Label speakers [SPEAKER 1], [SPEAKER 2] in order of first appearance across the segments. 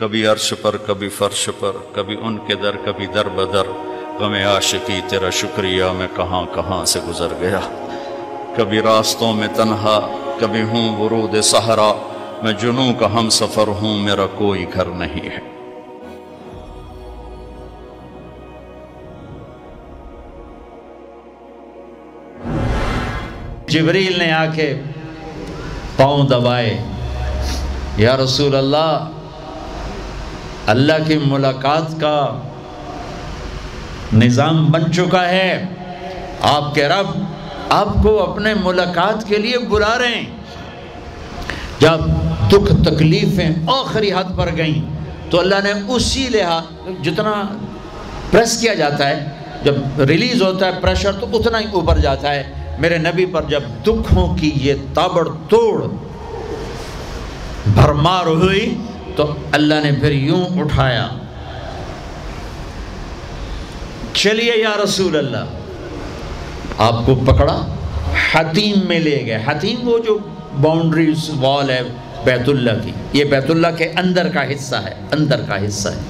[SPEAKER 1] کبھی عرش پر، کبھی فرش پر، کبھی ان کے در، کبھی در بدر۔ غم عاشقی تیرا شکریہ میں کہاں کہاں سے گزر گیا؟ کبھی راستوں میں تنہا، کبھی ہوں ورود سہرا میں جنوں کا ہم سفر ہوں، میرا کوئی گھر نہیں ہے۔
[SPEAKER 2] جبریل نے آ کے پاؤں دبائے، یا رسول اللہ اللہ کی ملاقات کا نظام بن چکا ہے۔ آپ کے رب آپ کو اپنے ملاقات کے لیے بلا رہے ہیں۔ جب دکھ تکلیفیں آخری حد پر گئیں تو اللہ نے اسی لحاظ جتنا پریس کیا جاتا ہے، جب ریلیز ہوتا ہے پریشر تو اتنا ہی اوپر جاتا ہے۔ میرے نبی پر جب دکھوں کی یہ تابڑ توڑ بھرمار ہوئی تو اللہ نے پھر یوں اٹھایا۔ چلیے یا رسول اللہ، آپ کو پکڑا، حتیم میں لے گئے۔ حتیم وہ جو باؤنڈریز وال ہے بیت اللہ کی، یہ بیت اللہ کے اندر کا حصہ ہے، اندر کا حصہ ہے۔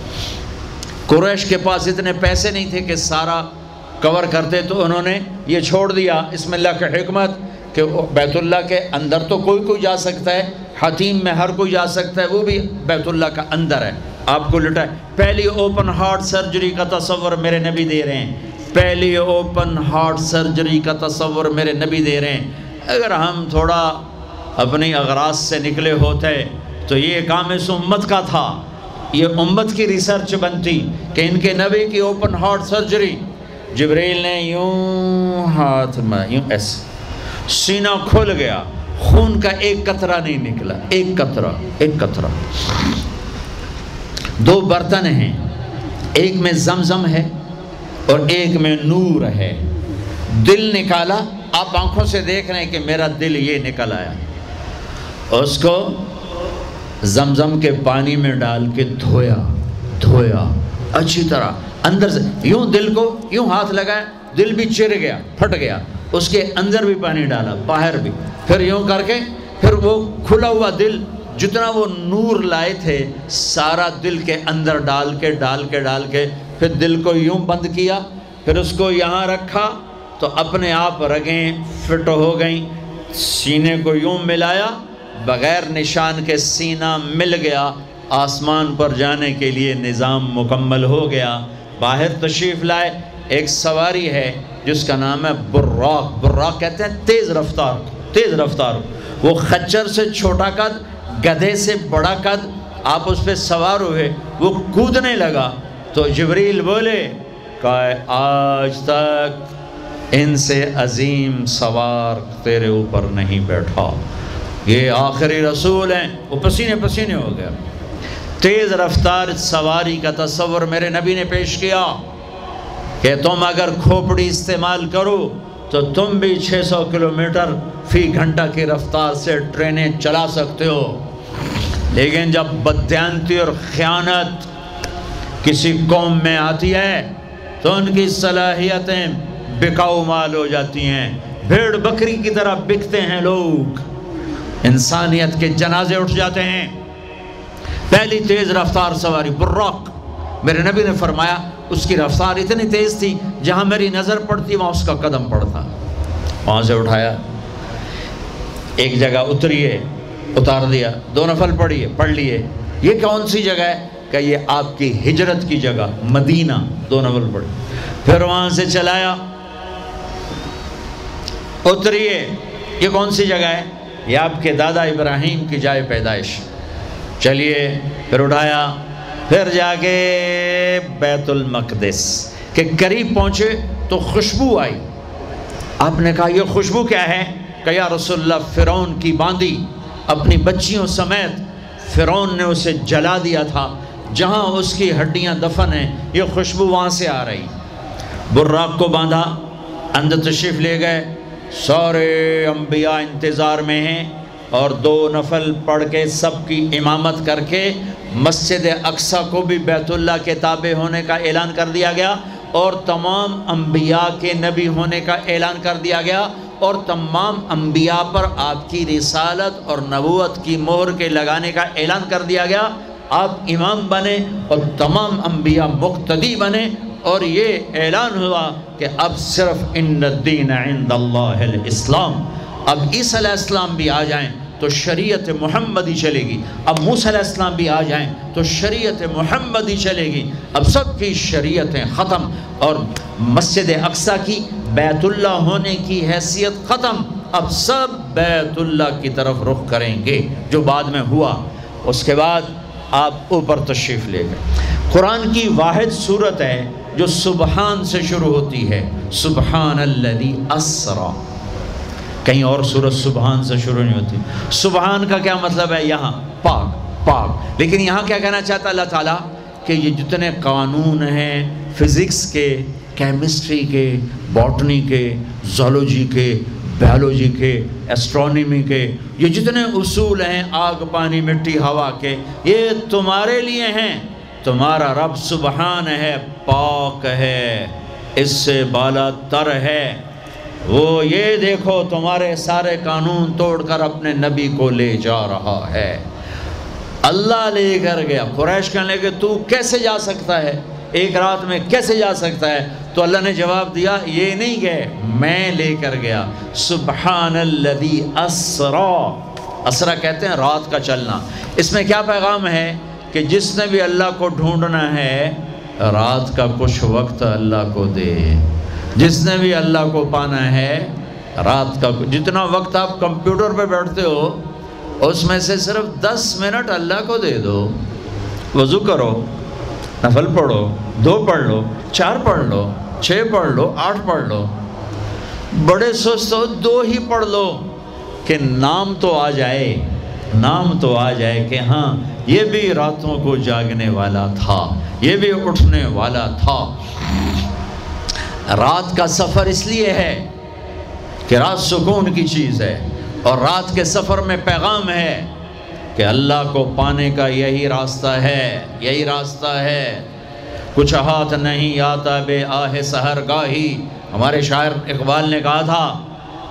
[SPEAKER 2] قریش کے پاس اتنے پیسے نہیں تھے کہ سارا کور کرتے تو انہوں نے یہ چھوڑ دیا۔ اس میں اللہ کی حکمت کہ بیت اللہ کے اندر تو کوئی کوئی جا سکتا ہے، حتیم میں ہر کوئی جا سکتا ہے، وہ بھی بیت اللہ کا اندر ہے۔ آپ کو لٹا ہے۔ پہلی اوپن ہارٹ سرجری کا تصور میرے نبی دے رہے ہیں۔ پہلی اوپن ہارٹ سرجری کا تصور میرے نبی دے رہے ہیں۔ اگر ہم تھوڑا اپنی اغراض سے نکلے ہوتے، تو یہ کام اس امت کا تھا۔ یہ امت کی ریسرچ بنتی کہ ان کے نبی کی اوپن ہارٹ سرجری جبریل نے یوں ہاتھ میں، یوں ایسے۔ سینہ کھل گیا، خون کا ایک قطرہ نہیں نکلا، ایک قطرہ ایک قطرہ۔ دو برتن ہیں، ایک میں زمزم ہے اور ایک میں نور ہے۔ دل نکالا، آپ آنکھوں سے دیکھ رہے ہیں کہ میرا دل یہ نکل آیا۔ اس کو زمزم کے پانی میں ڈال کے دھویا دھویا۔ اچھی طرح، اندر سے، یوں دل کو، یوں ہاتھ لگایا دل بھی چر گیا، پھٹ گیا۔ اس کے اندر بھی پانی ڈالا، باہر بھی۔ پھر یوں کر کے، پھر وہ کھلا ہوا دل، جتنا وہ نور لائے تھے، سارا دل کے اندر ڈال کے ڈال کے ڈال کے، پھر دل کو یوں بند کیا، پھر اس کو یہاں رکھا، تو اپنے آپ رگیں فٹ ہو گئیں، سینے کو یوں ملایا، بغیر نشان کے سینہ مل گیا، آسمان پر جانے کے لیے نظام مکمل ہو گیا، باہر تشریف لائے ایک سواری ہے جس کا نام ہے براق. براق کہتے ہیں تیز رفتار. تیز رفتار. وہ خچر سے چھوٹا قد، گدھے سے بڑا قد، آپ اس پہ سوار ہوئے، وہ کودنے لگا. تو جبریل بولے کہ آج تک ان سے عظیم سوار تیرے اوپر نہیں بیٹھا. یہ آخری رسول ہیں. وہ پسینے پسینے ہو گیا تیز رفتار سواری کا تصور میرے نبی نے پیش کیا. کہ تم اگر کھوپڑی استعمال کرو تو تم بھی چھ سو کلومیٹر فی گھنٹہ کی رفتار سے ٹرینیں چلا سکتے ہو۔ لیکن جب بدیانتی اور خیانت کسی قوم میں آتی ہے تو ان کی صلاحیتیں بکاؤ مال ہو جاتی ہیں۔ بھیڑ بکری کی طرح بکتے ہیں لوگ۔ انسانیت کے جنازے اٹھ جاتے ہیں۔ پہلی تیز رفتار سواری براق میرے نبی نے فرمایا اس کی رفتار اتنی تیز تھی، جہاں میری نظر پڑتی وہاں اس کا قدم پڑتا۔ وہاں سے اٹھایا، ایک جگہ اتریے، اتار دیا، دو نفل پڑھیے، پڑھ لیے۔ یہ کون سی جگہ ہے؟ کہ یہ آپ کی ہجرت کی جگہ، مدینہ، دو نفل پڑھی۔ پھر وہاں سے چلایا، اتریے۔ یہ کون سی جگہ ہے؟ یہ آپ کے دادا ابراہیم کی جائے پیدائش۔ چلیے، پھر اٹھایا۔ پھر جا کے بیت المقدس کہ قریب پہنچے تو خوشبو آئی۔ آپ نے کہا، یہ خوشبو کیا ہے؟ کہ یا رسول اللہ، فرعون کی باندی، اپنی بچیوں سمیت فرعون نے اسے جلا دیا تھا۔ جہاں اس کی ہڈیاں دفن ہیں، یہ خوشبو وہاں سے آ رہی۔ براق کو باندھا، اندر تشریف لے گئے۔ سارے انبیاء انتظار میں ہیں اور دو نفل پڑھ کے سب کی امامت کر کے مسجد اقصہ کو بھی بیت اللہ کے تابع ہونے کا اعلان کر دیا گیا اور تمام انبیاء کے نبی ہونے کا اعلان کر دیا گیا اور تمام انبیاء پر آپ کی رسالت اور نبوت کی مہر کے لگانے کا اعلان کر دیا گیا۔ آپ امام بنے اور تمام انبیاء مقتدی بنے اور یہ اعلان ہوا کہ اب صرف ان الدین عند اللہ الاسلام۔ اب عیسیٰ علیہ السلام بھی آ جائیں۔ تو شریعت محمدی چلے گی۔ اب موسیٰ علیہ السلام بھی آ جائیں تو شریعت محمدی چلے گی۔ اب سب کی شریعتیں ختم اور مسجد اقصہ کی بیت اللہ ہونے کی حیثیت ختم۔ اب سب بیت اللہ کی طرف رخ کریں گے، جو بعد میں ہوا۔ اس کے بعد آپ اوپر تشریف لے گئے۔ قرآن کی واحد صورت ہے جو سبحان سے شروع ہوتی ہے۔ سبحان الذی اسرا۔ کہیں اور صورت سبحان سے شروع نہیں ہوتی۔ سبحان کا کیا مطلب ہے؟ یہاں۔ پاک پاک۔ لیکن یہاں کیا کہنا چاہتا اللہ تعالیٰ کہ یہ جتنے قانون ہیں فزکس کے، کیمسٹری کے، باٹنی کے، زولوجی کے، بیولوجی کے ایسٹرونیمی کے، یہ جتنے اصول ہیں آگ، پانی، مٹی، ہوا کے، یہ تمہارے لیے ہیں۔ تمہارا رب سبحان ہے، پاک ہے۔ اس سے بالا تر ہے۔ وہ یہ دیکھو تمہارے سارے قانون توڑ کر اپنے نبی کو لے جا رہا ہے۔ اللہ لے کر گیا۔ قریش کہنے لگے، تو کیسے جا سکتا ہے؟ ایک رات میں کیسے جا سکتا ہے؟ تو اللہ نے جواب دیا، یہ نہیں گئے میں لے کر گیا۔ سبحان الذی اسرا۔ اسرا کہتے ہیں رات کا چلنا۔ اس میں کیا پیغام ہے کہ جس نے بھی اللہ کو ڈھونڈنا ہے، رات کا کچھ وقت اللہ کو دے۔ جس نے بھی اللہ کو پانا ہے، رات کا جتنا وقت آپ کمپیوٹر پہ بیٹھتے ہو، اس میں سے صرف دس منٹ اللہ کو دے دو۔ وضو کرو، نفل پڑھو، دو پڑھ لو، چار پڑھ لو، چھ پڑھ لو، آٹھ پڑھ لو۔ بڑے سست ہو، دو ہی پڑھ لو کہ نام تو آ جائے، نام تو آ جائے کہ ہاں یہ بھی راتوں کو جاگنے والا تھا، یہ بھی اٹھنے والا تھا۔ رات کا سفر اس لیے ہے کہ رات سکون کی چیز ہے اور رات کے سفر میں پیغام ہے کہ اللہ کو پانے کا یہی راستہ ہے، یہی راستہ ہے۔ کچھ ہاتھ نہیں آتا بے آہ سہر گاہی ہمارے شاعر اقبال نے کہا تھا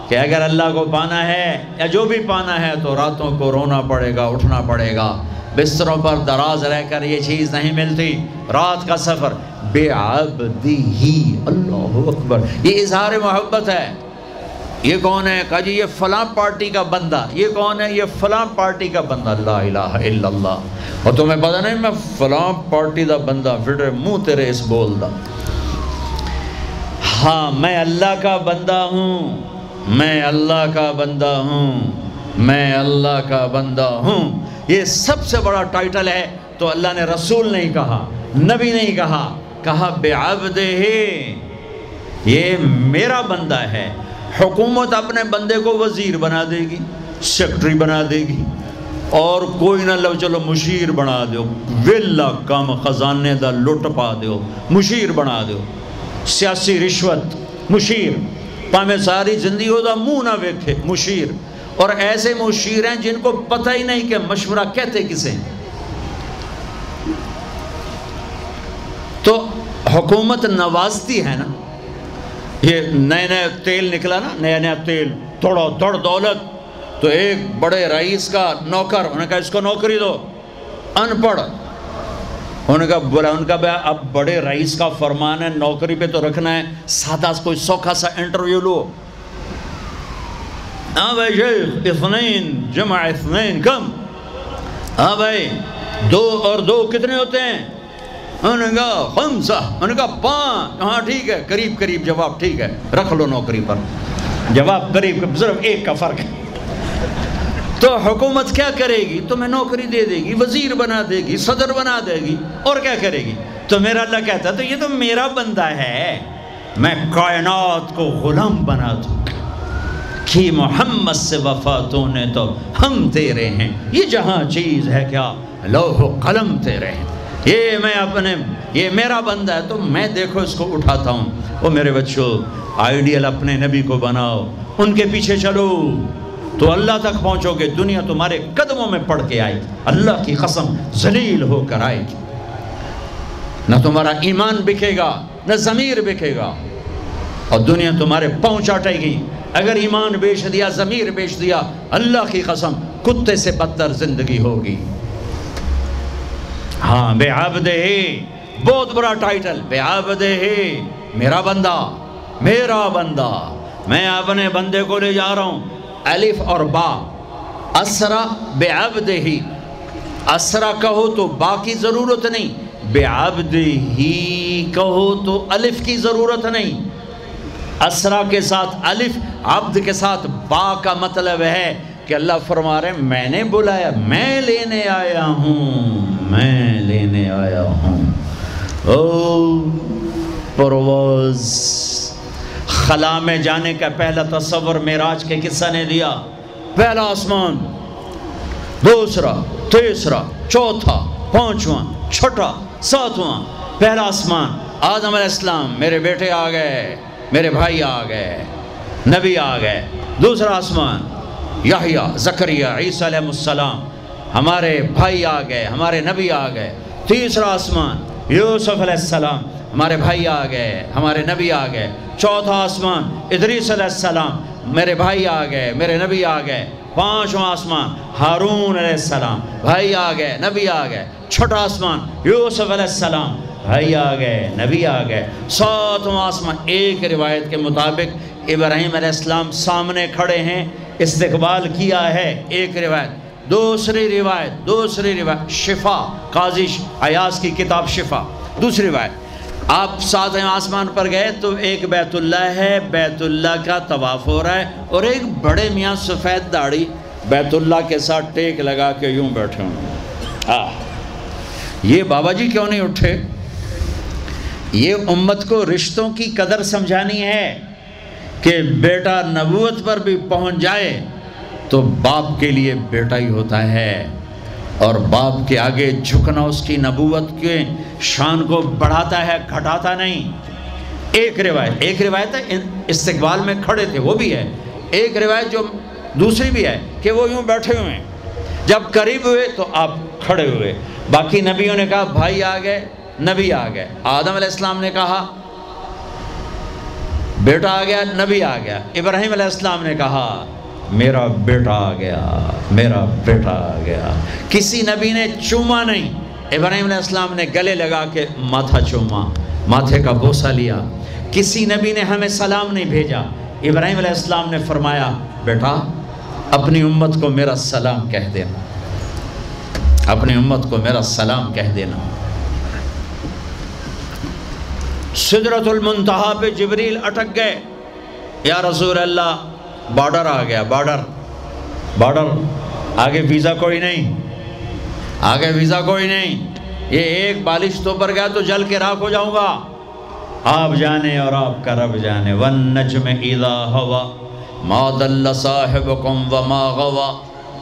[SPEAKER 2] کہ اگر اللہ کو پانا ہے یا جو بھی پانا ہے تو راتوں کو رونا پڑے گا، اٹھنا پڑے گا۔ بستروں پر دراز رہ کر یہ چیز نہیں ملتی۔ رات کا سفر، بے عبدی اللہ اکبر۔ یہ اظہار محبت ہے۔ یہ کون ہے؟ کہا جی یہ فلاں پارٹی کا بندہ۔ یہ کون ہے؟ یہ فلاں پارٹی کا بندہ۔ لا الہ الا اللہ۔ اور تمہیں پتہ نہیں، میں فلاں پارٹی دا بندہ، پھر منہ تیرے اس بول دا۔ ہاں میں اللہ کا بندہ ہوں۔ میں اللہ کا بندہ ہوں۔ میں اللہ کا بندہ ہوں۔ یہ سب سے بڑا ٹائٹل ہے تو اللہ نے رسول نہیں کہا، نبی نہیں کہا کہا بے عبد یہ میرا بندہ ہے۔ حکومت اپنے بندے کو وزیر بنا دے گی سیکٹری بنا دے گی۔ اور کوئی نہ لو، چلو مشیر بنا دو ویلا کم خزانے دا لٹ پا دو مشیر بنا دو سیاسی رشوت، مشیر۔ پامے ساری زندگی ہو دا منہ نہ ویکھے، مشیر۔ اور ایسے مشیر ہیں جن کو پتہ ہی نہیں کہ مشورہ کہتے کسے ہیں۔ تو حکومت نوازتی ہے نا، یہ نئے نئے تیل نکلا نا نیا نیا تیل، تھوڑا دوڑ دولت، تو ایک بڑے رئیس کا نوکر، انہوں نے کہا اس کو نوکری دو، ان پڑھ۔ انہوں نے کہا، بولا ان کا بھائی، اب بڑے رئیس کا فرمان ہے، نوکری پہ تو رکھنا ہے، سادہ کوئی سوکھا سا انٹرویو لو۔ ہاں بھائی شیخ، اثنین، جمع اثنین، کم۔ ہاں بھائی دو اور دو کتنے ہوتے ہیں؟ انہوں نے کہا، خمسہ۔ انہوں نے کہا، پانچ۔ ہاں ٹھیک ہے، قریب قریب جواب ٹھیک ہے۔ رکھ لو نوکری پر۔ جواب قریب صرف ایک کا فرق ہے۔ تو حکومت کیا کرے گی؟ تمہیں نوکری دے دے گی، وزیر بنا دے گی، صدر بنا دے گی۔ اور کیا کرے گی؟ تو میرا اللہ کہتا تو یہ تو میرا بندہ ہے۔ میں کائنات کو غلام بنا دوں۔ کہ محمد سے وفاتوں نے تو ہم تیرے ہیں۔ یہ جہاں چیز ہے کیا؟ لوح و قلم تیرے ہیں۔ یہ میں اپنے، یہ میرا بندہ ہے، تو میں دیکھو اس کو اٹھاتا ہوں۔ وہ میرے بچوں، آئیڈیل اپنے نبی کو بناؤ۔ ان کے پیچھے چلو۔ تو اللہ تک پہنچو گے دنیا تمہارے قدموں میں پڑھ کے آئے۔ گی اللہ کی قسم ذلیل ہو کر آئے۔ گی نہ تمہارا ایمان بکھے گا، نہ ضمیر بکھے گا۔ اور دنیا تمہارے پہنچ آٹے گی۔ اگر ایمان بیچ دیا، ضمیر بیچ دیا، اللہ کی قسم کتے سے بدتر زندگی ہوگی۔ ہاں بے عبد ہی بہت بڑا ٹائٹل، بے عبد ہی میرا بندہ میرا بندہ۔ میں اپنے بندے کو لے جا رہا ہوں۔ الف اور با۔ اسرا، بے عبد ہی۔ اسرا کہو تو با کی ضرورت نہیں۔ بے عبد ہی کہو تو الف کی ضرورت نہیں۔ اسرا کے ساتھ الف، عبد کے ساتھ با کا مطلب ہے کہ اللہ فرما رہے ہیں، میں نے بلایا، میں لینے آیا ہوں، میں لینے آیا ہوں۔ او پرواز۔ خلا میں جانے کا پہلا تصور معراج کے قصہ نے دیا۔ پہلا آسمان، دوسرا، تیسرا، چوتھا، پانچواں، چھٹا، ساتواں۔ پہلا آسمان، آدم علیہ السلام، میرے بیٹے آ گئے۔ میرے بھائی آ گئے، نبی آ گئے۔ دوسرا آسمان، یحییٰ زکریہ عیسیٰ علیہ السلام۔ ہمارے بھائی آ گئے، ہمارے نبی آ گئے۔ تیسرا آسمان، یوسف علیہ السلام۔ ہمارے بھائی آ گئے، ہمارے نبی آ گئے۔ چوتھا آسمان، ادریس علیہ السلام۔ میرے بھائی آ گئے، میرے نبی آ گئے۔ پانچواں آسمان، ہارون علیہ السلام۔ بھائی آ گئے، نبی آ گئے۔ چھٹا آسمان، یوسف علیہ السلام۔ بھائی آ گئے، نبی آ گئے۔ ساتواں آسمان ایک روایت کے مطابق ابراہیم علیہ السلام سامنے کھڑے ہیں، استقبال کیا ہے ایک روایت۔ دوسری روایت دوسری روایت، شفا، قاضی ایاز کی کتاب شفا۔ دوسری روایت۔ آپ ساتویں آسمان پر گئے تو ایک بیت اللہ ہے، بیت اللہ کا طواف ہو رہا ہے اور ایک بڑے میاں سفید داڑھی بیت اللہ کے ساتھ ٹیک لگا کے یوں بیٹھے ہوں یہ بابا جی کیوں نہیں اٹھے؟ یہ امت کو رشتوں کی قدر سمجھانی ہے کہ بیٹا نبوت پر بھی پہنچ جائے تو باپ کے لیے بیٹا ہی ہوتا ہے اور باپ کے آگے جھکنا اس کی نبوت کے شان کو بڑھاتا ہے، گھٹاتا نہیں۔ ایک روایت ایک روایت ہے، استقبال میں کھڑے تھے، وہ بھی ہے۔ ایک روایت جو دوسری بھی ہے کہ وہ یوں بیٹھے ہوئے ہیں۔ جب قریب ہوئے تو آپ کھڑے ہوئے۔ باقی نبیوں نے کہا، بھائی آ گئے۔ نبی آ گئے۔ آدم علیہ السلام نے کہا، بیٹا آ گیا، نبی آ گیا۔ ابراہیم علیہ السلام نے کہا، میرا بیٹا آ گیا، میرا بیٹا آ گیا۔ کسی نبی نے چوما نہیں۔ ابراہیم علیہ السلام نے گلے لگا کے ماتھا چوما، ماتھے کا بوسا لیا۔ کسی نبی نے ہمیں سلام نہیں بھیجا۔ ابراہیم علیہ السلام نے فرمایا، بیٹا، اپنی امت کو میرا سلام کہہ دینا۔ اپنی امت کو میرا سلام کہہ دینا۔ صدرت المنتہا پہ جبریل اٹک گئے۔ یا رسول اللہ بارڈر آ گیا بارڈر بارڈر آگے ویزا کوئی نہیں۔ آگے ویزا کوئی نہیں۔ یہ ایک بالش تو پر گیا تو جل کے راک ہو جاؤں گا۔ آپ جانے اور آپ کا رب جانے۔ ون وَالنَّجْمِ إِذَا هَوَا مَا دَلَّ صَاحِبُكُمْ وَمَا غَوَا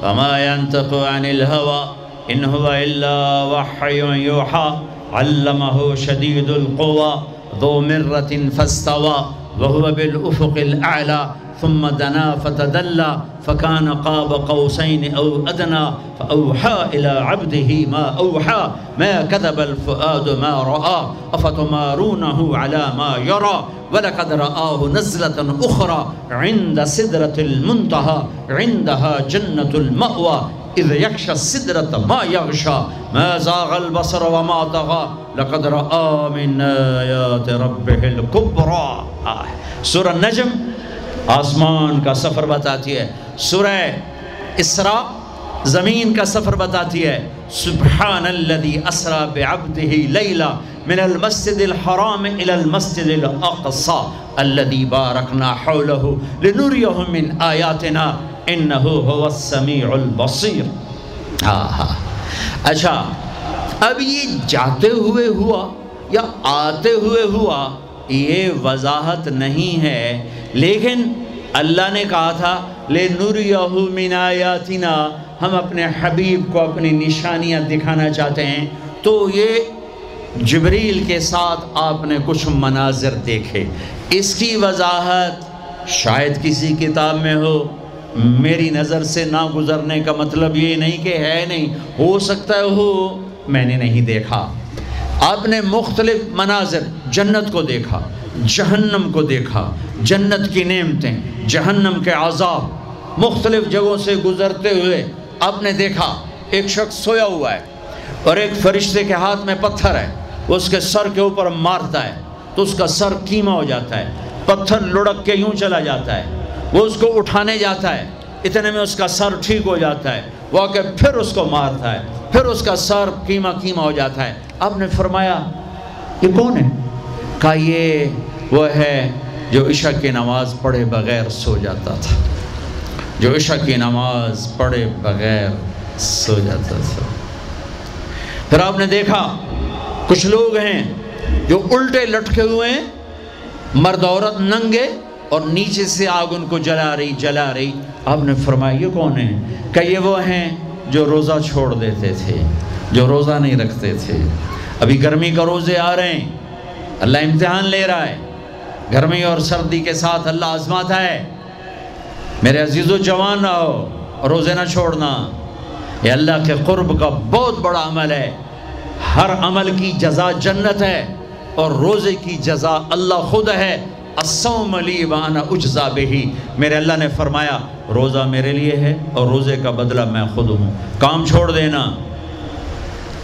[SPEAKER 2] وَمَا يَنْتَقُ عَنِ الْهَوَا إِنْ هُوَ إِلَّا وَحْيٌ يُوحَا عَلَّمَهُ شَدِيدُ الْقُوَى۔ ذُو مِرَّةٍ فَاسْتَوَى وَهُوَ بِالْأُفُقِ الْأَعْلَى، ثم دنا فتدلى، فكان قاب قوسين أو أدنى، فأوحى إلى عبده ما أوحى، ما كذب الفؤاد ما رأى، أفتمارونه على ما يرى، ولقد رآه نزلة أخرى عند سدرة المنتهى، عندها جنة المأوى، إذ يخشى السدرة ما يغشى، ما زاغ البصر وما طغى. لقد رأى من آيات ربه الكبرى. سورة النجم آسمان کا سفر بتاتی ہے. سورہ اسراء زمین کا سفر بتاتی ہے. سبحان الذي اسرا بعبده ليلا من المسجد الحرام الى المسجد الاقصى الذي باركنا حوله لنريه من آياتنا انه هو السميع البصير. آہا اچھا اب یہ جاتے ہوئے ہوا یا آتے ہوئے ہوا، یہ وضاحت نہیں ہے۔ لیکن اللہ نے کہا تھا لے نور من آیاتنا، ہم اپنے حبیب کو اپنی نشانیاں دکھانا چاہتے ہیں۔ تو یہ جبریل کے ساتھ آپ نے کچھ مناظر دیکھے۔ اس کی وضاحت شاید کسی کتاب میں ہو۔ میری نظر سے نہ گزرنے کا مطلب یہ نہیں کہ ہے نہیں، ہو سکتا ہے، ہو۔ میں نے نہیں دیکھا۔ آپ نے مختلف مناظر جنت کو دیکھا، جہنم کو دیکھا، جنت کی نعمتیں، جہنم کے عذاب مختلف جگہوں سے گزرتے ہوئے آپ نے دیکھا۔ ایک شخص سویا ہوا ہے اور ایک فرشتے کے ہاتھ میں پتھر ہے۔ وہ اس کے سر کے اوپر مارتا ہے تو اس کا سر کیما ہو جاتا ہے۔ پتھر لڑک کے یوں چلا جاتا ہے۔ وہ اس کو اٹھانے جاتا ہے۔ اتنے میں اس کا سر ٹھیک ہو جاتا ہے۔ وہ آ کے پھر اس کو مارتا ہے۔ پھر اس کا سر کیما کیما ہو جاتا ہے۔ آپ نے فرمایا، یہ کون ہے؟ کہا، یہ وہ ہے جو عشاء کی نماز پڑھے بغیر سو جاتا تھا۔ جو عشاء کی نماز پڑھے بغیر سو جاتا تھا۔ پھر آپ نے دیکھا، کچھ لوگ ہیں جو الٹے لٹکے ہوئے ہیں۔ مرد عورت ننگے اور نیچے سے آگ ان کو جلا رہی جلا رہی۔ آپ نے فرمایا، یہ کون ہے کہ یہ وہ ہیں جو روزہ چھوڑ دیتے تھے، جو روزہ نہیں رکھتے تھے۔ ابھی گرمی کا روزے آ رہے ہیں، اللہ امتحان لے رہا ہے۔ گرمی اور سردی کے ساتھ اللہ آزماتا ہے۔ میرے عزیز و جوان رہو روزے نہ چھوڑنا۔ یہ اللہ کے قرب کا بہت بڑا عمل ہے۔ ہر عمل کی جزا جنت ہے اور روزے کی جزا اللہ خود ہے۔ السوم لی وانا اجزا بہی۔ میرے اللہ نے فرمایا، روزہ میرے لیے ہے اور روزے کا بدلہ میں خود ہوں۔ کام چھوڑ دینا،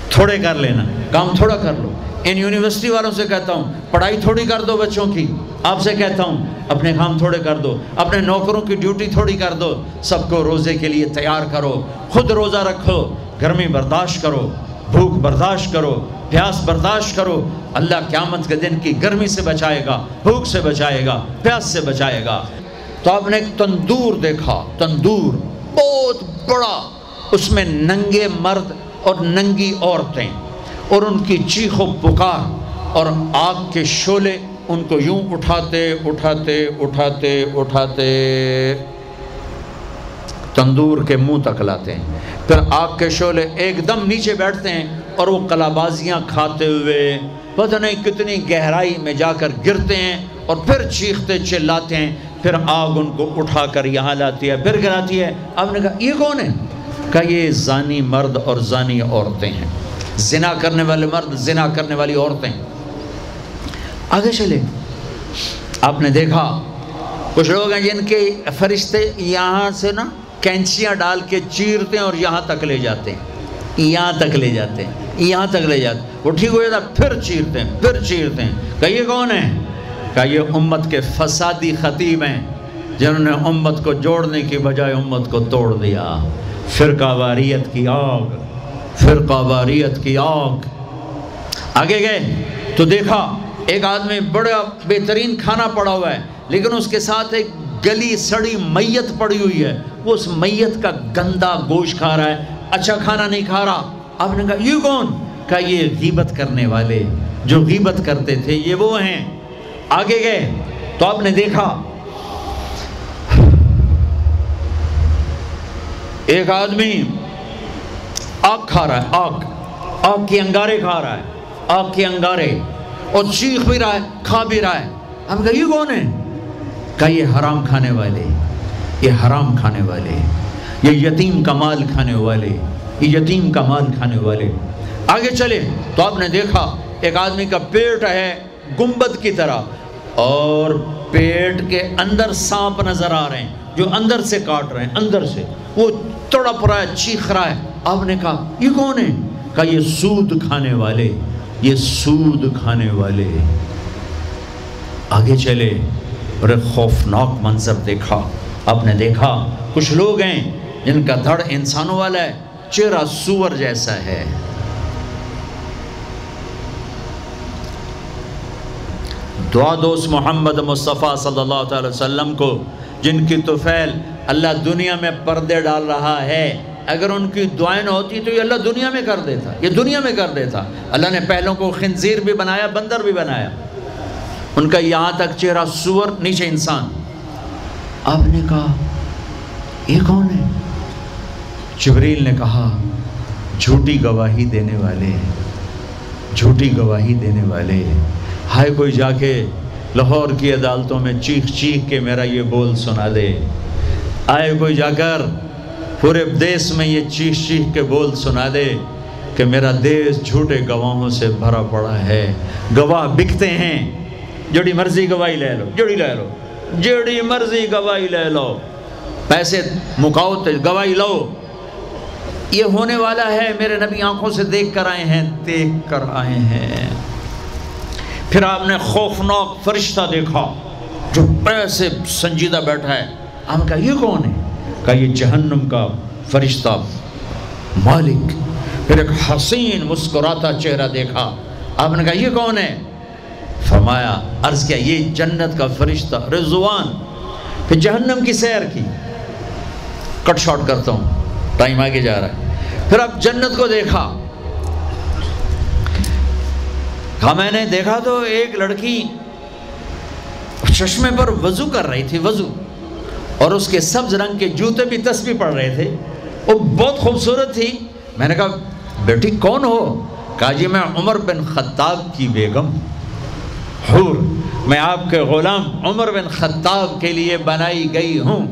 [SPEAKER 2] تھوڑے کر لینا۔ کام تھوڑا کر لو۔ ان یونیورسٹی والوں سے کہتا ہوں، پڑھائی تھوڑی کر دو بچوں کی۔ آپ سے کہتا ہوں، اپنے کام تھوڑے کر دو۔ اپنے نوکروں کی ڈیوٹی تھوڑی کر دو۔ سب کو روزے کے لیے تیار کرو۔ خود روزہ رکھو۔ گرمی برداشت کرو۔ بھوک برداشت کرو۔ پیاس برداشت کرو، اللہ قیامت کے دن کی گرمی سے بچائے گا، بھوک سے بچائے گا، پیاس سے بچائے گا۔ تو آپ نے ایک تندور دیکھا، تندور بہت بڑا، اس میں ننگے مرد اور ننگی عورتیں اور ان کی چیخ و پکار اور آگ کے شولے ان کو یوں اٹھاتے اٹھاتے اٹھاتے اٹھاتے۔ تندور کے منہ تک لاتے ہیں۔ پھر آگ کے شولے ایک دم نیچے بیٹھتے ہیں اور وہ کلابازیاں کھاتے ہوئے پتہ نہیں کتنی گہرائی میں جا کر گرتے ہیں اور پھر چیختے چلاتے ہیں، پھر آگ ان کو اٹھا کر یہاں لاتی ہے، پھر گراتی ہے۔ آپ نے کہا، یہ کون ہے؟ کہا، یہ زانی مرد اور زانی عورتیں ہیں۔ زنا کرنے والے مرد، زنا کرنے والی عورتیں۔ آگے چلے۔ آپ نے دیکھا، کچھ لوگ ہیں جن کے فرشتے یہاں سے نا کینچیاں ڈال کے چیرتے ہیں اور یہاں تک لے جاتے ہیں۔ یہاں تک لے جاتے ہیں، یہاں تک لے جاتے ہیں۔ وہ ٹھیک ہو جاتا پھر چیرتے ہیں، پھر چیرتے ہیں۔ کہ یہ کون ہے کہ یہ امت کے فسادی خطیب ہیں، جنہوں نے امت کو جوڑنے کی بجائے امت کو توڑ دیا۔ فرقہ واریت کی آگ، فرقہ واریت کی آگ۔ آگے گئے، تو دیکھا، ایک آدمی بڑا بہترین کھانا پڑا ہوا ہے، لیکن اس کے ساتھ ایک گلی سڑی میت پڑی ہوئی ہے۔ وہ اس میت کا گندا گوشت کھا رہا ہے اچھا کھانا نہیں کھا رہا۔ آپ نے کہا یہ کون کہا، یہ غیبت کرنے والے جو غیبت کرتے تھے، یہ وہ ہیں۔ آگے گئے۔ تو آپ نے دیکھا۔ ایک آدمی آگ کھا رہا ہے، آگ۔ آگ کی انگارے کھا رہا ہے۔ آگ کے انگارے۔ اور چیخ بھی رہا ہے، کھا بھی رہا ہے۔ ہم کہا یہ کون ہے؟ کہا، یہ حرام کھانے والے، یہ حرام کھانے والے یہ یتیم کا مال کھانے والے، یہ یتیم کا مال کھانے والے۔ آگے چلے، تو آپ نے دیکھا، ایک آدمی کا پیٹ ہے گنبد کی طرح، اور پیٹ کے اندر سانپ نظر آ رہے ہیں، جو اندر سے کاٹ رہے ہیں، اندر سے۔ وہ تڑپ رہا ہے، چیخ رہا ہے۔ آپ نے کہا، یہ کون ہے؟ کہا، یہ سود کھانے والے، یہ سود کھانے والے۔ آگے چلے، اور ایک خوفناک منظر دیکھا۔ آپ نے دیکھا، کچھ لوگ ہیں جن کا دھڑ انسانوں والا ہے، چہرہ سور جیسا ہے۔ دعا دوست محمد مصطفیٰ صلی اللہ تعالی وسلم کو، جن کی توفیل اللہ دنیا میں پردے ڈال رہا ہے، اگر ان کی دعائیں نہ ہوتی تو یہ اللہ دنیا میں کر دیتا، یہ دنیا میں کر دیتا۔ اللہ نے پہلوں کو خنزیر بھی بنایا، بندر بھی بنایا۔ ان کا یہاں تک چہرہ سور، نیچے انسان۔ آپ نے کہا، یہ کون ہے؟ جبریل نے کہا، جھوٹی گواہی دینے والے جھوٹی گواہی دینے والے ہائے کوئی جا کے لاہور کی عدالتوں میں چیخ چیخ کے میرا یہ بول سنا دے۔ آئے کوئی جا کر پورے دیس میں یہ چیخ چیخ کے بول سنا دے کہ میرا دیس جھوٹے گواہوں سے بھرا پڑا ہے۔ گواہ بکتے ہیں۔ جڑی مرضی گواہی لے لو جڑی لے لو۔ جڑی مرضی گواہی لے لو۔ پیسے مکاؤ تو گواہی لو۔ یہ ہونے والا ہے، میرے نبی آنکھوں سے دیکھ کر آئے ہیں، دیکھ کر آئے ہیں۔ پھر آپ نے خوفناک فرشتہ دیکھا جو ایسے سنجیدہ بیٹھا ہے۔ آپ نے کہا، یہ کون ہے؟ کہا، یہ جہنم کا فرشتہ مالک۔ پھر ایک حسین مسکراتا چہرہ دیکھا۔ آپ نے کہا، یہ کون ہے؟ فرمایا، عرض کیا، یہ جنت کا فرشتہ رضوان۔ پھر جہنم کی سیر کی۔ کٹ شارٹ کرتا ہوں۔ ٹائم آگے جا رہا ہے۔ پھر اب جنت کو دیکھا۔ کہا میں نے دیکھا تو ایک لڑکی چشمے پر وضو کر رہی تھی، وضو۔ اور اس کے سبز رنگ کے جوتے بھی تسبیح پڑھ رہے تھے۔ وہ بہت خوبصورت تھی۔ میں نے کہا، بیٹی کون ہو؟ کہا جی میں عمر بن خطاب کی بیگم۔ حور، میں آپ کے غلام عمر بن خطاب کے لیے بنائی گئی ہوں۔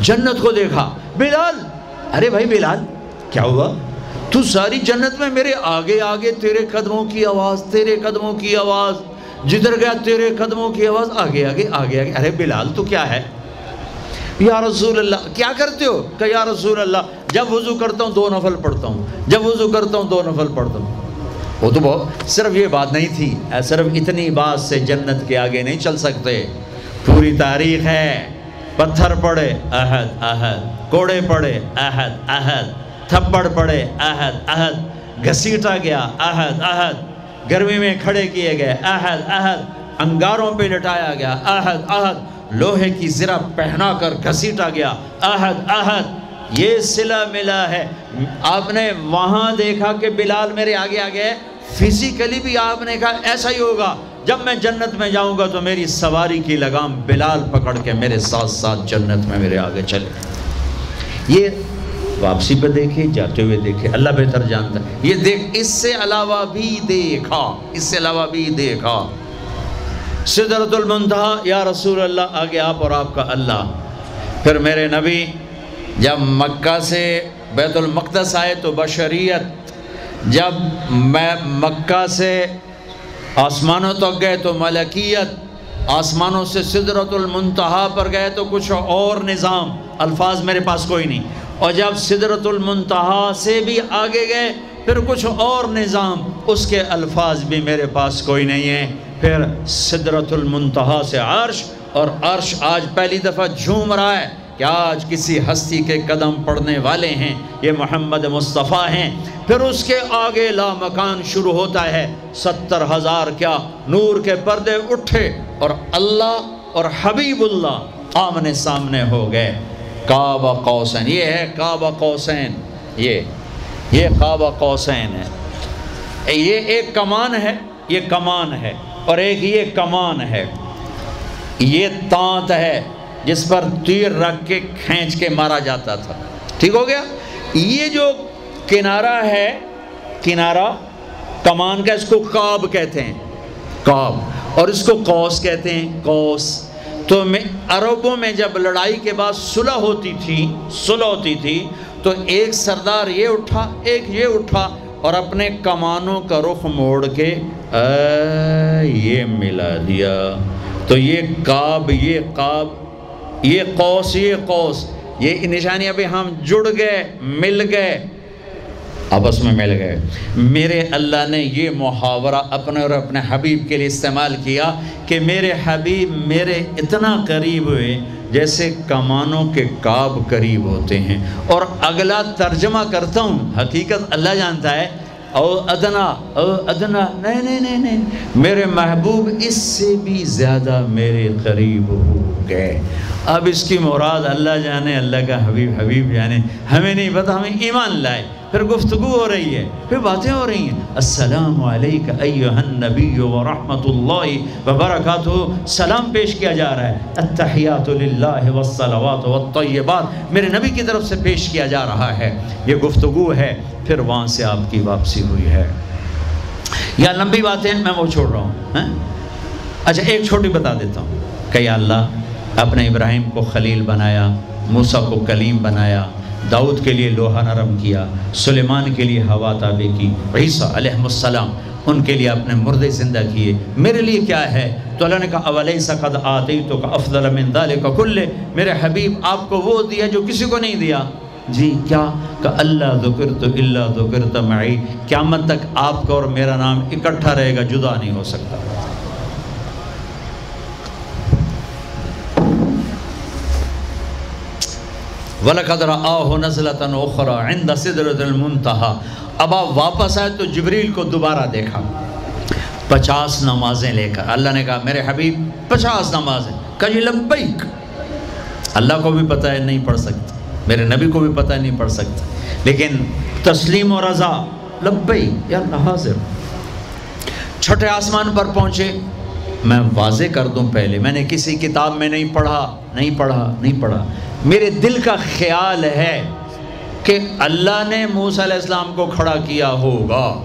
[SPEAKER 2] جنت کو دیکھا۔ بلال ارے بھائی بلال، کیا ہوا؟ تو ساری جنت میں میرے آگے آگے تیرے قدموں کی آواز، تیرے قدموں کی آواز، جدھر گیا تیرے قدموں کی آواز، آگے آگے آگے آگے۔ ارے بلال، تو کیا ہے؟ یا رسول اللہ، کیا کرتے ہو؟ کہ یا رسول اللہ، جب وضو کرتا ہوں دو نفل پڑھتا ہوں، جب وضو کرتا ہوں دو نفل پڑھتا ہوں۔ وہ تو بہت، صرف یہ بات نہیں تھی، صرف اتنی بات سے جنت کے آگے نہیں چل سکتے۔ پوری تاریخ ہے۔ پتھر پڑے احد احد کوڑے پڑے احد احد تھپڑ پڑے احد احد گھسیٹا گیا احد احد گرمی میں کھڑے کیے گئے احد احد انگاروں پہ لٹایا گیا احد احد لوہے کی زرہ پہنا کر گھسیٹا گیا احد احد یہ صلح ملا ہے آپ نے وہاں دیکھا کہ بلال میرے آگے آگے فزیکلی بھی آپ نے کہا ایسا ہی ہوگا جب میں جنت میں جاؤں گا تو میری سواری کی لگام بلال پکڑ کے میرے ساتھ ساتھ جنت میں میرے آگے چلے۔ یہ واپسی پہ دیکھے، جاتے ہوئے دیکھے۔ اللہ بہتر جانتا ہے۔ یہ دیکھ، اس سے علاوہ بھی دیکھا۔ اس سے علاوہ بھی دیکھا۔ صدرت المنتہا، یا رسول اللہ، آگے آپ اور آپ کا اللہ۔ پھر میرے نبی، جب مکہ سے بیت المقدس آئے تو بشریت، جب میں مکہ سے آسمانوں تک گئے تو ملکیت، آسمانوں سے صدرت المنتہا پر گئے تو کچھ اور نظام، الفاظ میرے پاس کوئی نہیں۔ اور جب صدرت المنتہا سے بھی آگے گئے، پھر کچھ اور نظام، اس کے الفاظ بھی میرے پاس کوئی نہیں ہے پھر صدرت المنتہا سے عرش، اور عرش آج پہلی دفعہ جھوم رہا ہے۔ کہ آج کسی ہستی کے قدم پڑنے والے ہیں، یہ محمد مصطفیٰ ہیں۔ پھر اس کے آگے لا مکان شروع ہوتا ہے۔ ستر ہزار کیا نور کے پردے اٹھے اور اللہ اور حبیب اللہ آمنے سامنے ہو گئے۔ کعبہ قوسین، یہ ہے کعبہ قوسین۔ یہ یہ کعبہ قوسین ہے۔ یہ ایک کمان ہے، یہ کمان ہے اور ایک یہ کمان ہے۔ یہ تانت ہے۔ جس پر تیر رکھ کے کھینچ کے مارا جاتا تھا۔ ٹھیک ہو گیا؟ یہ جو کنارہ ہے، کنارہ کمان کا، اس کو کاب کہتے ہیں۔ کاب اور اس کو کوس کہتے ہیں کوس تو میں، عربوں میں جب لڑائی کے بعد صلح ہوتی تھی، صلح ہوتی تھی، تو ایک سردار یہ اٹھا، ایک یہ اٹھا اور اپنے کمانوں کا رخ موڑ کے اے یہ ملا دیا۔ تو یہ کاب یہ کاب یہ قوس یہ قوس، یہ نشانی ابھی ہم جڑ گئے، مل گئے، آپس میں مل گئے۔ میرے اللہ نے یہ محاورہ اپنے اور اپنے حبیب کے لیے استعمال کیا کہ میرے حبیب میرے اتنا قریب ہوئے جیسے کمانوں کے کعب قریب ہوتے ہیں۔ اور اگلا ترجمہ کرتا ہوں، حقیقت اللہ جانتا ہے۔ او ادنا او ادنا، نہیں نہیں نہیں نہیں۔ میرے محبوب اس سے بھی زیادہ میرے قریب ہو گئے۔ اب اس کی مراد اللہ جانے، اللہ کا حبیب حبیب جانے۔ ہمیں نہیں پتا، ہمیں ایمان لائے۔ پھر گفتگو ہو رہی ہے، پھر باتیں ہو رہی ہیں۔ السلام علیکہ ایوہ النبی ورحمت اللہ وبرکاتہ۔ سلام پیش کیا جا رہا ہے۔ التحیات للہ والصلوات والطیبات۔ میرے نبی کی طرف سے پیش کیا جا رہا ہے۔ یہ گفتگو ہے، پھر وہاں سے آپ کی واپسی ہوئی ہے۔ یا لمبی باتیں، میں وہ چھوڑ رہا ہوں ہاں؟ اچھا ایک چھوٹی بتا دیتا ہوں کہ یا اللہ اپنے ابراہیم کو خلیل بنایا، موسیٰ کو کلیم بنایا، داؤد کے لیے لوہا نرم کیا، سلیمان کے لیے ہوا تابع کی، عیسیٰ علیہ السلام ان کے لیے اپنے مردے زندہ کیے۔ میرے لیے کیا ہے؟ تو اللہ نے کہا، اولیسا قد آتی تو کا افضل من ذالک کل میرے حبیب، آپ کو وہ دیا جو کسی کو نہیں دیا۔ جی کیا؟ کہ اللہ ذکر تو اللہ ذکر تو معی۔ قیامت تک آپ کا اور میرا نام اکٹھا رہے گا، جدا نہیں ہو سکتا۔ وَلَقَدْ رَآهُ نَزْلَةً أُخْرَى عِنْدَ صِدْرَةِ الْمُنْتَهَا اب آپ واپس آئے تو جبریل کو دوبارہ دیکھا۔ پچاس نمازیں لے کر۔ اللہ نے کہا، میرے حبیب، پچاس نمازیں۔ کہا جی لبیک۔ اللہ کو بھی پتہ ہے، نہیں پڑھ سکتے میرے نبی کو بھی پتہ ہے، نہیں پڑھ سکتے لیکن تسلیم و رضا لبئی یا حاضر چھٹے آسمان پر پہنچے۔ میں واضح کر دوں پہلے۔ میں نے کسی کتاب میں نہیں پڑھا نہیں پڑھا نہیں پڑھا۔ میرے دل کا خیال ہے کہ اللہ نے موسیٰ علیہ السلام کو کھڑا کیا ہوگا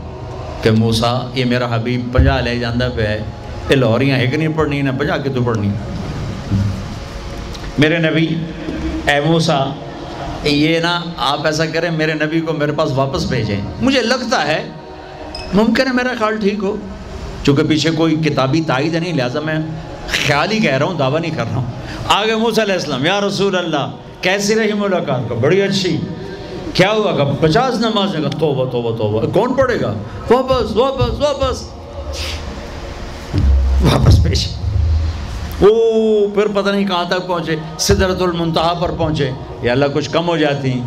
[SPEAKER 2] کہ موسیٰ، یہ میرا حبیب پجا لے جاندہ پہ ہے۔ یہ لاہوریاں ایک نہیں پڑھنی، نہ پجا کے تو پڑھنی۔ میرے نبی، اے موسیٰ، یہ نا آپ ایسا کریں، میرے نبی کو میرے پاس واپس بھیجیں۔ مجھے لگتا ہے، ممکن ہے میرا خیال ٹھیک ہو۔ چونکہ پیچھے کوئی کتابی تائید نہیں، لہٰذا میں خیال ہی کہہ رہا ہوں، دعویٰ نہیں کر رہا ہوں۔ آگے موسیٰ علیہ السلام، یا رسول اللہ، کیسی رہی ملاقات کو؟ بڑی اچھی۔ کیا ہوا کہ پچاس نماز نے توبہ توبہ توبہ۔ کون پڑھے گا؟ واپس واپس واپس۔ واپس پیش۔ او، پھر پتہ نہیں کہاں تک پہنچے صدرت المنتہا پر پہنچے۔ یا اللہ کچھ کم ہو جاتی۔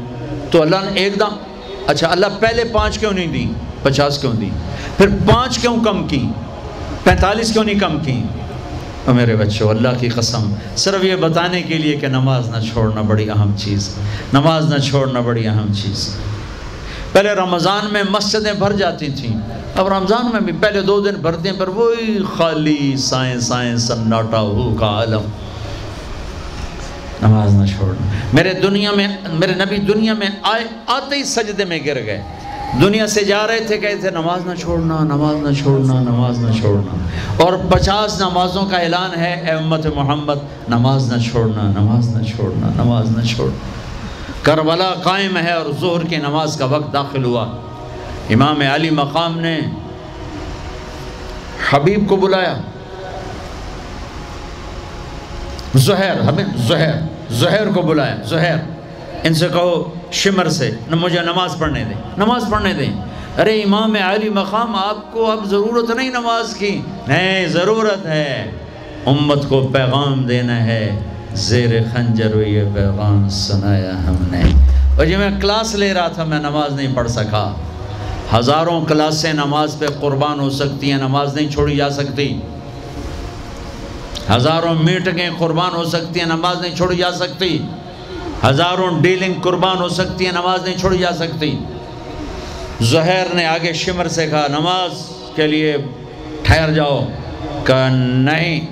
[SPEAKER 2] تو اللہ نے ایک دم اچھا اللہ پہلے پانچ کیوں نہیں دی پچاس کیوں دی پھر پانچ کیوں کم کی پینتالیس کیوں نہیں کم کی میرے بچوں، اللہ کی قسم، صرف یہ بتانے کے لیے کہ نماز نہ چھوڑنا بڑی اہم چیز، نماز نہ چھوڑنا بڑی اہم چیز۔ پہلے رمضان میں مسجدیں بھر جاتی تھیں، اب رمضان میں بھی پہلے دو دن بھرتے ہیں، پر وہی خالی سائیں سائیں سناٹا ہو کا عالم۔ نماز نہ چھوڑنا۔ میرے دنیا میں، میرے نبی دنیا میں آئے آتے ہی سجدے میں گر گئے۔ دنیا سے جا رہے تھے کہتے تھے، نماز نہ چھوڑنا، نماز نہ چھوڑنا، نماز نہ چھوڑنا۔ اور پچاس نمازوں کا اعلان ہے، اے امت محمد، نماز نہ چھوڑنا، نماز نہ چھوڑنا، نماز نہ چھوڑنا۔ کربلا قائم ہے اور ظہر کی نماز کا وقت داخل ہوا۔ امام علی مقام نے حبیب کو بلایا۔ زہر ہمیں زہر زہر کو بلایا زہر ان سے کہو شمر سے مجھے نماز پڑھنے دیں۔ نماز پڑھنے دیں۔ ارے امام علی مقام، آپ کو اب ضرورت نہیں نماز کی۔ نہیں، ضرورت ہے۔ امت کو پیغام دینا ہے۔ زیر خنجر یہ پیغام سنایا ہم نے۔ اور جب میں کلاس لے رہا تھا، میں نماز نہیں پڑھ سکا۔ ہزاروں کلاسیں نماز پہ قربان ہو سکتی ہیں، نماز نہیں چھوڑی جا سکتی۔ ہزاروں میٹنگیں قربان ہو سکتی ہیں، نماز نہیں چھوڑی جا سکتی۔ ہزاروں ڈیلنگ قربان ہو سکتی ہیں، نماز نہیں چھوڑی جا سکتی۔ زہر نے آگے شمر سے کہا، نماز کے لیے ٹھہر جاؤ۔ کہا، نہیں۔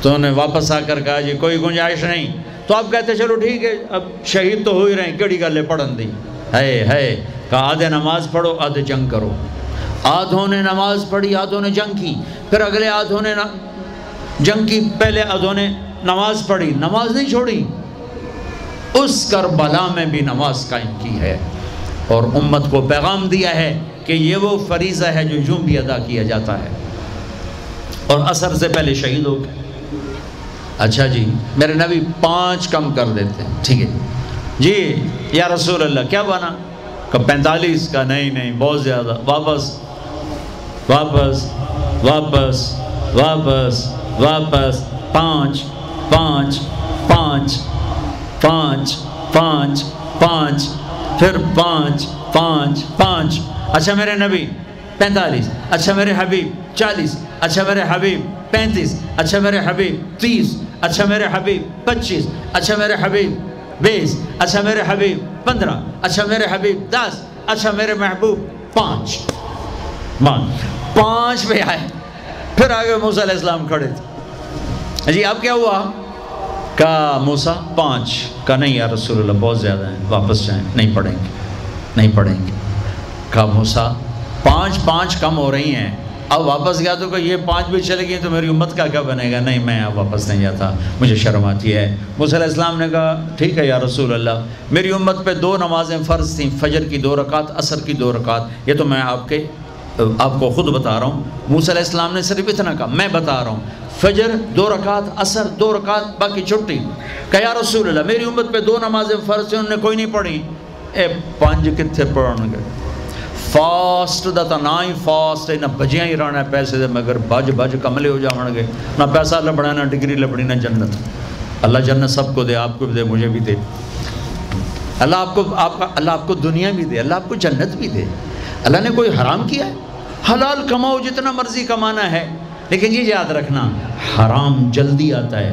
[SPEAKER 2] تو انہیں واپس آ کر کہا جی کوئی گنجائش نہیں۔ تو آپ کہتے، چلو ٹھیک ہے، اب شہید تو ہو ہی رہے ہیں کیڑی گلے پڑھن دی۔ ہے ہے۔ کہا، آدھے نماز پڑھو، آدھے جنگ کرو۔ آدھوں نے نماز پڑھی، آدھوں نے جنگ کی۔ پھر اگلے آدھوں نے جنگ کی، پہلے آدھوں نے نماز پڑھی، نماز نہیں چھوڑی۔ اس کربلا میں بھی نماز قائم کی ہے۔ اور امت کو پیغام دیا ہے کہ یہ وہ فریضہ ہے جو یوں بھی ادا کیا جاتا ہے۔ اور اثر سے پہلے شہید ہو گئے۔ اچھا جی میرے نبی پانچ کم کر دیتے ہیں، ٹھیک ہے۔ جی یا رسول اللہ، کیا بنا؟ کہ پینتالیس کا، نہیں نہیں، بہت زیادہ۔ واپس واپس واپس واپس واپس، پانچ۔ پانچ پانچ پانچ پانچ پانچ، پھر پانچ پانچ پانچ۔ اچھا میرے نبی، پینتالیس۔ اچھا میرے حبیب، چالیس۔ اچھا میرے حبیب، پینتیس۔ اچھا میرے حبیب، تیس۔ اچھا میرے حبیب، پچیس۔ اچھا میرے حبیب، بیس۔ اچھا میرے حبیب، پندرہ۔ اچھا میرے حبیب، دس۔ اچھا میرے محبوب، پانچ۔ پانچ پہ آئے۔ پھر آگے موسیٰ علیہ السلام کھڑے تھے۔ جی اب کیا ہوا؟ کہا موسیٰ، پانچ کہا نہیں یا رسول اللہ، بہت زیادہ ہیں، واپس جائیں، نہیں پڑھیں گے، نہیں پڑھیں گے۔ کہا موسیٰ، پانچ پانچ کم ہو رہی ہیں۔ اب واپس گیا تو کہ یہ پانچ بھی چلے گئی تو میری امت کا کیا بنے گا؟ نہیں، میں اب واپس نہیں جاتا۔ مجھے شرم آتی ہے۔ موسیٰ علیہ السلام نے کہا، ٹھیک ہے یا رسول اللہ، میری امت پہ دو نمازیں فرض تھیں، فجر کی دو رکعت، عصر کی دو رکعت، یہ تو میں آپ کے آپ کو خود بتا رہا ہوں۔ موسیٰ علیہ السلام نے صرف اتنا کہا، میں بتا رہا ہوں، فجر دو رکعت اثر دو رکعت، باقی چھٹی۔ کہ یا رسول اللہ، میری امت پہ دو نمازیں فرض سے انہوں نے کوئی نہیں پڑھی۔ اے، پانچ کتھے پڑھن گے۔ فاسٹ دا تا نہ ہی فاسٹ ہے، نہ بجیاں ہی رہنا ہے پیسے دے، مگر بج بج کملے ہو جاؤں گے۔ نہ پیسہ لبڑا نہ ڈگری لبڑی نہ جنت۔ اللہ جنت سب کو دے، آپ کو بھی دے، مجھے بھی دے۔ اللہ آپ کو، آپ، اللہ آپ کو دنیا بھی دے، اللہ آپ کو جنت بھی دے۔ اللہ نے کوئی حرام کیا ہے؟ حلال کماؤ جتنا مرضی کمانا ہے، لیکن یہ یاد رکھنا، حرام جلدی آتا ہے،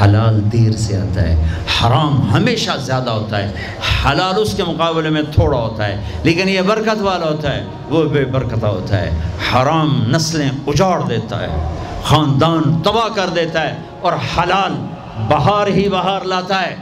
[SPEAKER 2] حلال دیر سے آتا ہے، حرام ہمیشہ زیادہ ہوتا ہے، حلال اس کے مقابلے میں تھوڑا ہوتا ہے، لیکن یہ برکت والا ہوتا ہے، وہ بے برکتہ ہوتا ہے، حرام نسلیں اجاڑ دیتا ہے، خاندان تباہ کر دیتا ہے اور حلال بہار ہی بہار لاتا ہے۔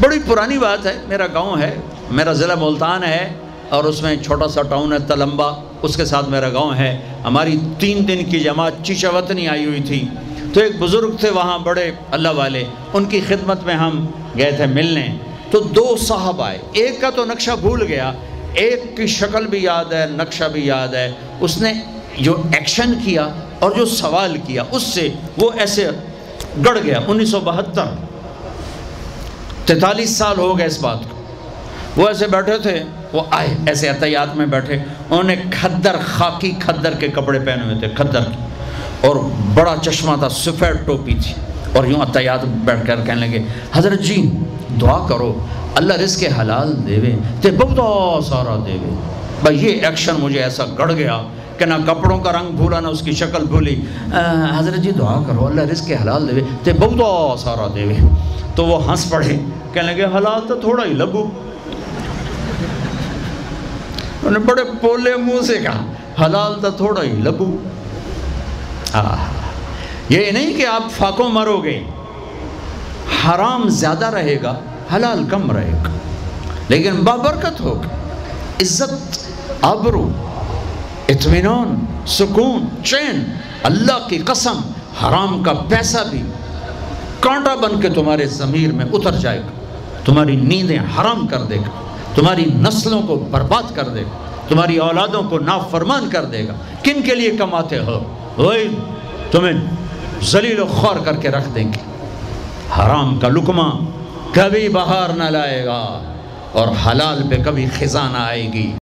[SPEAKER 2] بڑی پرانی بات ہے، میرا گاؤں ہے، میرا ضلع ملتان ہے اور اس میں چھوٹا سا ٹاؤن ہے تلمبا اس کے ساتھ میرا گاؤں ہے۔ ہماری تین دن کی جماعت چیچا وطنی آئی ہوئی تھی۔ تو ایک بزرگ تھے وہاں بڑے اللہ والے، ان کی خدمت میں ہم گئے تھے ملنے۔ تو دو صاحب آئے، ایک کا تو نقشہ بھول گیا، ایک کی شکل بھی یاد ہے، نقشہ بھی یاد ہے۔ اس نے جو ایکشن کیا اور جو سوال کیا، اس سے وہ ایسے گڑ گیا۔ انیس سو بہتر۔ تینتالیس سال ہو گئے اس بات کو۔ وہ ایسے بیٹھے تھے وہ آئے ایسے احتیاط میں بیٹھے۔ انہوں نے کھدر، خاکی کھدر کے کپڑے پہنے ہوئے تھے، کھدر۔ کی اور بڑا چشمہ تھا، سفید ٹوپی تھی۔ اور یوں احتیاط بیٹھ کر کہنے لگے، حضرت جی دعا کرو، اللہ رزق حلال دے وے، تے بہت سارا دے وے۔ بھائی، یہ ایکشن مجھے ایسا گڑ گیا کہ نہ کپڑوں کا رنگ بھولا، نہ اس کی شکل بھولی۔ حضرت جی دعا کرو، اللہ رزق حلال دے وے، تے بہت سارا دے وے۔ تو وہ ہنس پڑے، کہنے لگے، حلال تو تھوڑا ہی لگو۔ انہوں نے بڑے پولے منہ سے کہا حلال تو تھوڑا ہی لگو یہ نہیں کہ آپ فاقوں مرو گے حرام زیادہ رہے گا حلال کم رہے گا لیکن بابرکت ہوگا عزت آبرو اطمینان سکون چین اللہ کی قسم حرام کا پیسہ بھی کانٹا بن کے تمہارے ضمیر میں اتر جائے گا تمہاری نیندیں حرام کر دے گا تمہاری نسلوں کو برباد کر دے گا، تمہاری اولادوں کو نافرمان کر دے گا۔ کن کے لیے کماتے ہو؟ وہی تمہیں ذلیل و خور کر کے رکھ دیں گے۔ حرام کا لکمہ کبھی بہار نہ لائے گا اور حلال پہ کبھی خزانہ آئے گی۔